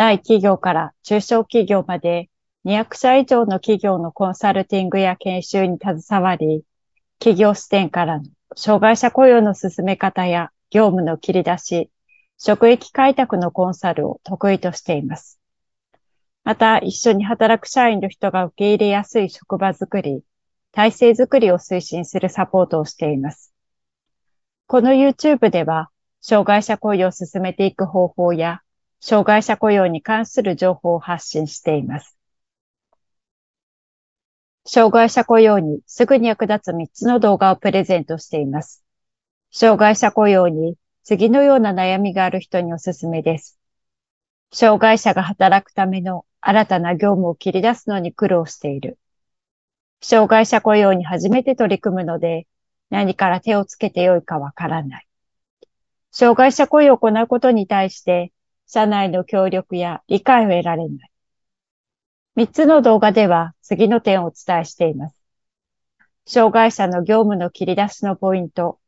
大企業から中小企業まで200社以上の企業のコンサルティングや研修に携わり、企業視点からの障害者雇用の進め方や業務の切り出し、職域開拓のコンサルを得意としています。また、一緒に働く社員の人が受け入れやすい職場づくり、体制づくりを推進するサポートをしています。この YouTube では、障害者雇用を進めていく方法や、障害者雇用に関する情報を発信しています。障害者雇用にすぐに役立つ3つの動画をプレゼントしています。障害者雇用に次のような悩みがある人におすすめです。障害者が働くための新たな業務を切り出すのに苦労している。障害者雇用に初めて取り組むので何から手をつけてよいかわからない。障害者雇用を行うことに対して、社内の協力や理解を得られない。三つの動画では次の点をお伝えしています。障害者の業務の切り出しのポイント。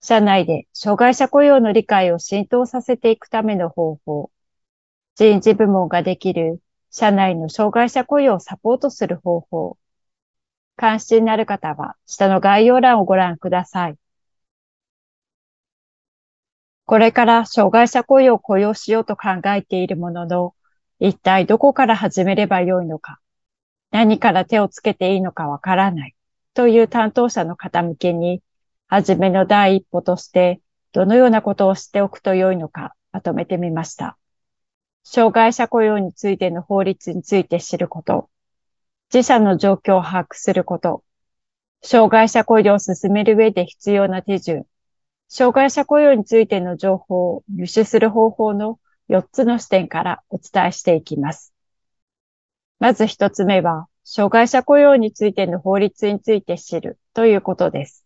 社内で障害者雇用の理解を浸透させていくための方法。人事部門ができる社内の障害者雇用をサポートする方法。関心のある方は下の概要欄をご覧ください。これから障害者雇用を雇用しようと考えているものの、一体どこから始めればよいのか、何から手をつけていいのかわからないという担当者の方向けに、はじめの第一歩として、どのようなことをしておくとよいのかまとめてみました。障害者雇用についての法律について知ること、自社の状況を把握すること、障害者雇用を進める上で必要な手順、障害者雇用についての情報を入手する方法の4つの視点からお伝えしていきます。まず1つ目は、障害者雇用についての法律について知るということです。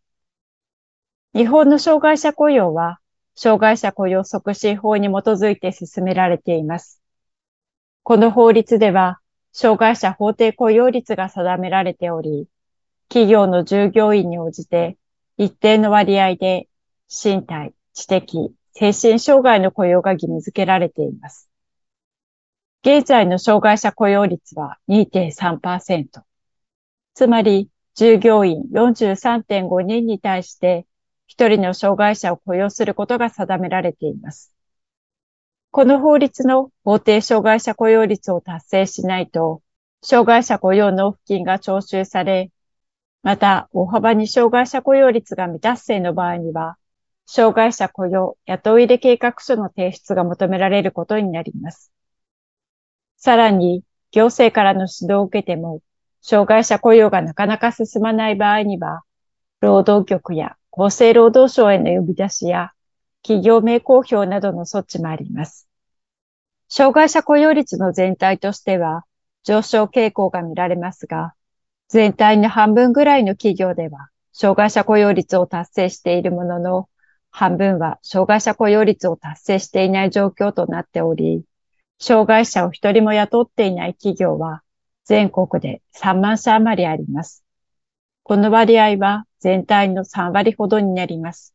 日本の障害者雇用は、障害者雇用促進法に基づいて進められています。この法律では、障害者法定雇用率が定められており、企業の従業員に応じて一定の割合で身体、知的、精神障害の雇用が義務付けられています。現在の障害者雇用率は2.3%。つまり、従業員43.5人に対して、一人の障害者を雇用することが定められています。この法律の法定障害者雇用率を達成しないと、障害者雇用納付金が徴収され、また、大幅に障害者雇用率が未達成の場合には、障害者雇用、雇い入れ計画書の提出が求められることになります。さらに、行政からの指導を受けても、障害者雇用がなかなか進まない場合には、労働局や厚生労働省への呼び出しや、企業名公表などの措置もあります。障害者雇用率の全体としては、上昇傾向が見られますが、全体の半分ぐらいの企業では、障害者雇用率を達成しているものの、半分は障害者雇用率を達成していない状況となっており、障害者を一人も雇っていない企業は全国で3万社余りあります。この割合は全体の3割ほどになります。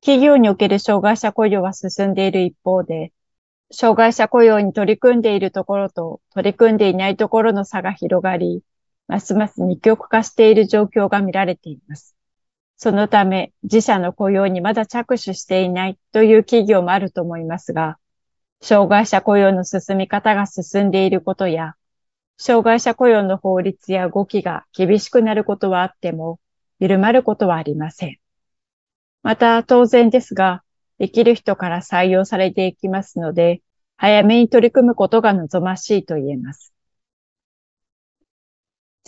企業における障害者雇用は進んでいる一方で、障害者雇用に取り組んでいるところと取り組んでいないところの差が広がり、ますます二極化している状況が見られています。そのため、自社の雇用にまだ着手していないという企業もあると思いますが、障害者雇用の進み方が進んでいることや、障害者雇用の法律や動きが厳しくなることはあっても、緩まることはありません。また、当然ですが、できる人から採用されていきますので、早めに取り組むことが望ましいと言えます。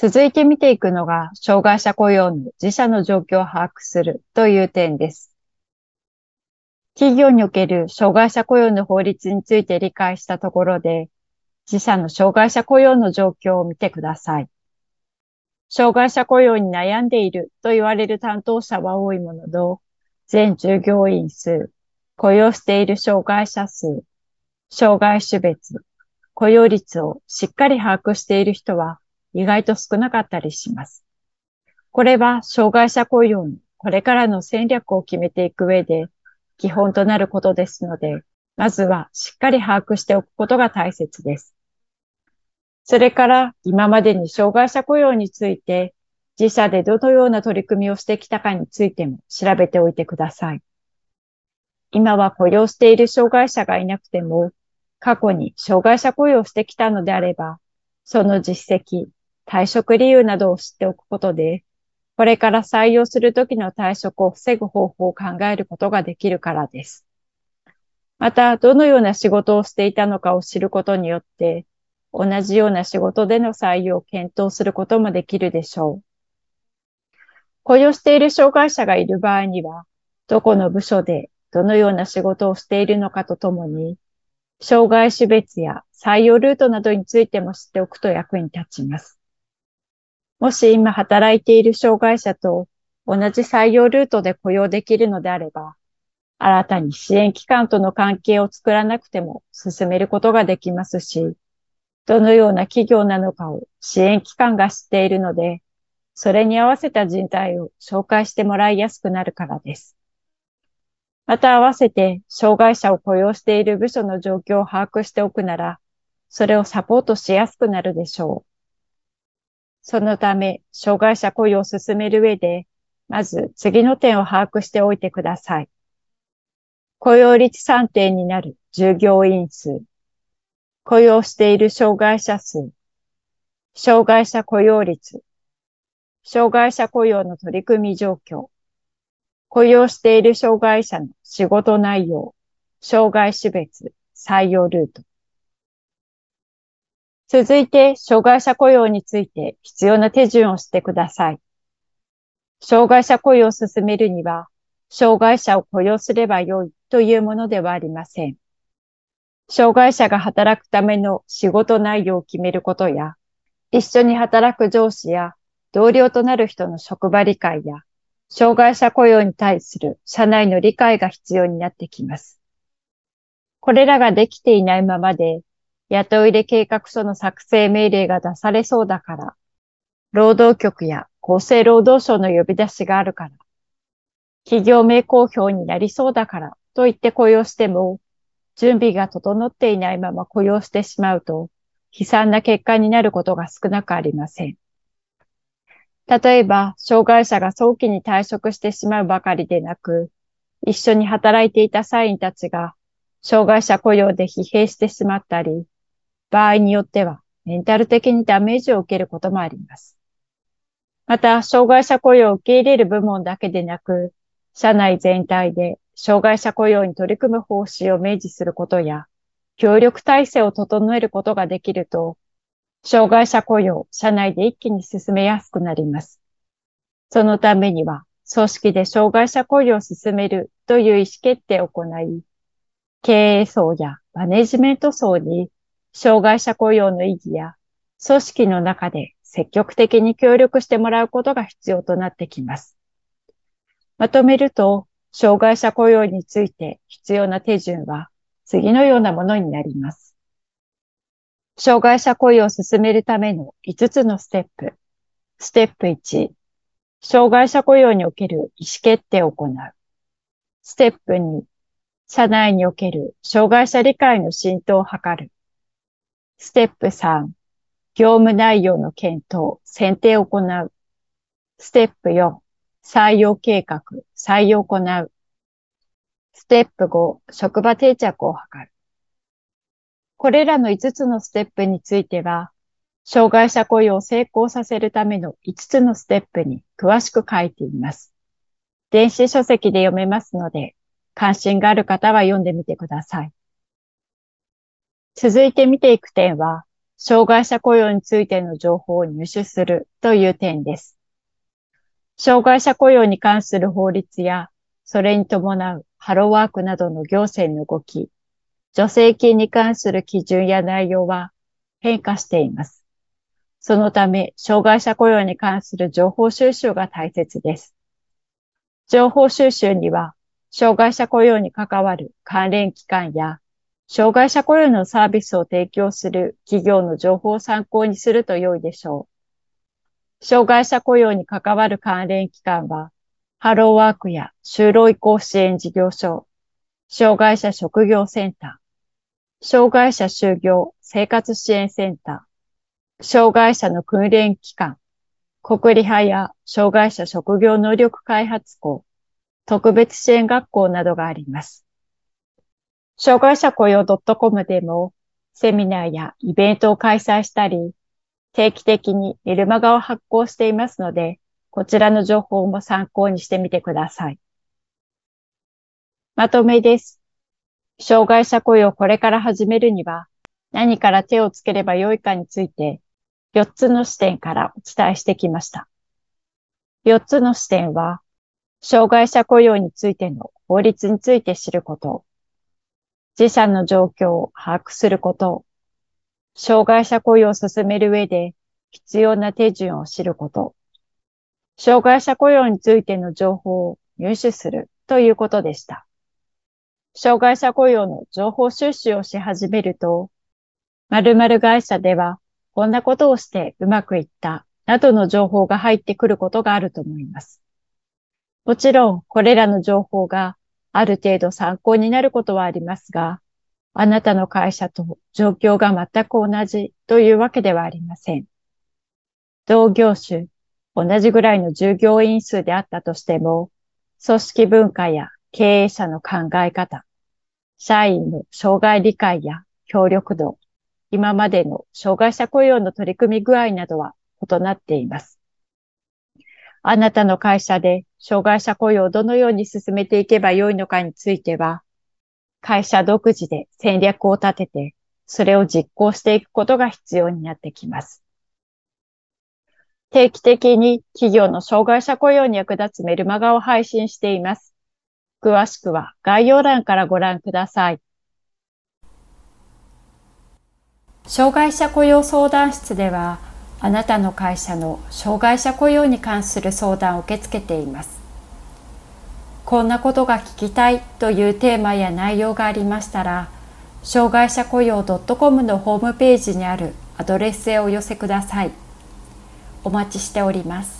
続いて見ていくのが、障害者雇用の自社の状況を把握するという点です。企業における障害者雇用の法律について理解したところで、自社の障害者雇用の状況を見てください。障害者雇用に悩んでいると言われる担当者は多いものの、全従業員数、雇用している障害者数、障害種別、雇用率をしっかり把握している人は意外と少なかったりします。これは障害者雇用のこれからの戦略を決めていく上で基本となることですので、まずはしっかり把握しておくことが大切です。それから今までに障害者雇用について自社でどのような取り組みをしてきたかについても調べておいてください。今は雇用している障害者がいなくても、過去に障害者雇用してきたのであれば、その実績、退職理由などを知っておくことで、これから採用するときの退職を防ぐ方法を考えることができるからです。また、どのような仕事をしていたのかを知ることによって、同じような仕事での採用を検討することもできるでしょう。雇用している障害者がいる場合には、どこの部署でどのような仕事をしているのかとともに、障害種別や採用ルートなどについても知っておくと役に立ちます。もし今働いている障害者と同じ採用ルートで雇用できるのであれば、新たに支援機関との関係を作らなくても進めることができますし、どのような企業なのかを支援機関が知っているので、それに合わせた人材を紹介してもらいやすくなるからです。また合わせて、障害者を雇用している部署の状況を把握しておくなら、それをサポートしやすくなるでしょう。そのため、障害者雇用を進める上で、まず次の点を把握しておいてください。雇用率算点になる従業員数、雇用している障害者数、障害者雇用率、障害者雇用の取り組み状況、雇用している障害者の仕事内容、障害種別、採用ルート。続いて、障害者雇用について必要な手順をしてください。障害者雇用を進めるには、障害者を雇用すればよいというものではありません。障害者が働くための仕事内容を決めることや、一緒に働く上司や同僚となる人の職場理解や、障害者雇用に対する社内の理解が必要になってきます。これらができていないままで、雇い入れ計画書の作成命令が出されそうだから、労働局や厚生労働省の呼び出しがあるから、企業名公表になりそうだから。と言って雇用しても、準備が整っていないまま雇用してしまうと、悲惨な結果になることが少なくありません。例えば、障害者が早期に退職してしまうばかりでなく、一緒に働いていた社員たちが、障害者雇用で疲弊してしまったり、場合によってはメンタル的にダメージを受けることもあります。また、障害者雇用を受け入れる部門だけでなく、社内全体で障害者雇用に取り組む方針を明示することや、協力体制を整えることができると、障害者雇用、社内で一気に進めやすくなります。そのためには、組織で障害者雇用を進めるという意思決定を行い、経営層やマネジメント層に障害者雇用の意義や組織の中で積極的に協力してもらうことが必要となってきます。まとめると、障害者雇用について必要な手順は次のようなものになります。障害者雇用を進めるための5つのステップ。ステップ1、障害者雇用における意思決定を行う。ステップ2、社内における障害者理解の浸透を図る。ステップ3、業務内容の検討、選定を行う。ステップ4、採用計画、採用を行う。ステップ5、職場定着を図る。これらの5つのステップについては、障害者雇用を成功させるための5つのステップに詳しく書いています。電子書籍で読めますので、関心がある方は読んでみてください。続いて見ていく点は、障害者雇用についての情報を入手するという点です。障害者雇用に関する法律や、それに伴うハローワークなどの行政の動き、助成金に関する基準や内容は変化しています。そのため、障害者雇用に関する情報収集が大切です。情報収集には、障害者雇用に関わる関連機関や、障害者雇用のサービスを提供する企業の情報を参考にすると良いでしょう。障害者雇用に関わる関連機関は、ハローワークや就労移行支援事業所、障害者職業センター、障害者就業生活支援センター、障害者の訓練機関、国理派や障害者職業能力開発校、特別支援学校などがあります。障害者雇用 .com でもセミナーやイベントを開催したり、定期的にメルマガを発行していますので、こちらの情報も参考にしてみてください。まとめです。障害者雇用をこれから始めるには、何から手をつければよいかについて、4つの視点からお伝えしてきました。4つの視点は、障害者雇用についての法律について知ること、自社の状況を把握すること、障害者雇用を進める上で必要な手順を知ること、障害者雇用についての情報を入手するということでした。障害者雇用の情報収集をし始めると、〇〇会社ではこんなことをしてうまくいった、などの情報が入ってくることがあると思います。もちろん、これらの情報がある程度参考になることはありますが、あなたの会社と状況が全く同じというわけではありません。同業種、同じぐらいの従業員数であったとしても、組織文化や経営者の考え方、社員の障害理解や協力度、今までの障害者雇用の取り組み具合などは異なっています。あなたの会社で障害者雇用をどのように進めていけばよいのかについては、会社独自で戦略を立てて、それを実行していくことが必要になってきます。定期的に企業の障害者雇用に役立つメルマガを配信しています。詳しくは概要欄からご覧ください。障害者雇用相談室では、あなたの会社の障害者雇用に関する相談を受け付けています。こんなことが聞きたいというテーマや内容がありましたら、障害者雇用 .com のホームページにあるアドレスへお寄せください。お待ちしております。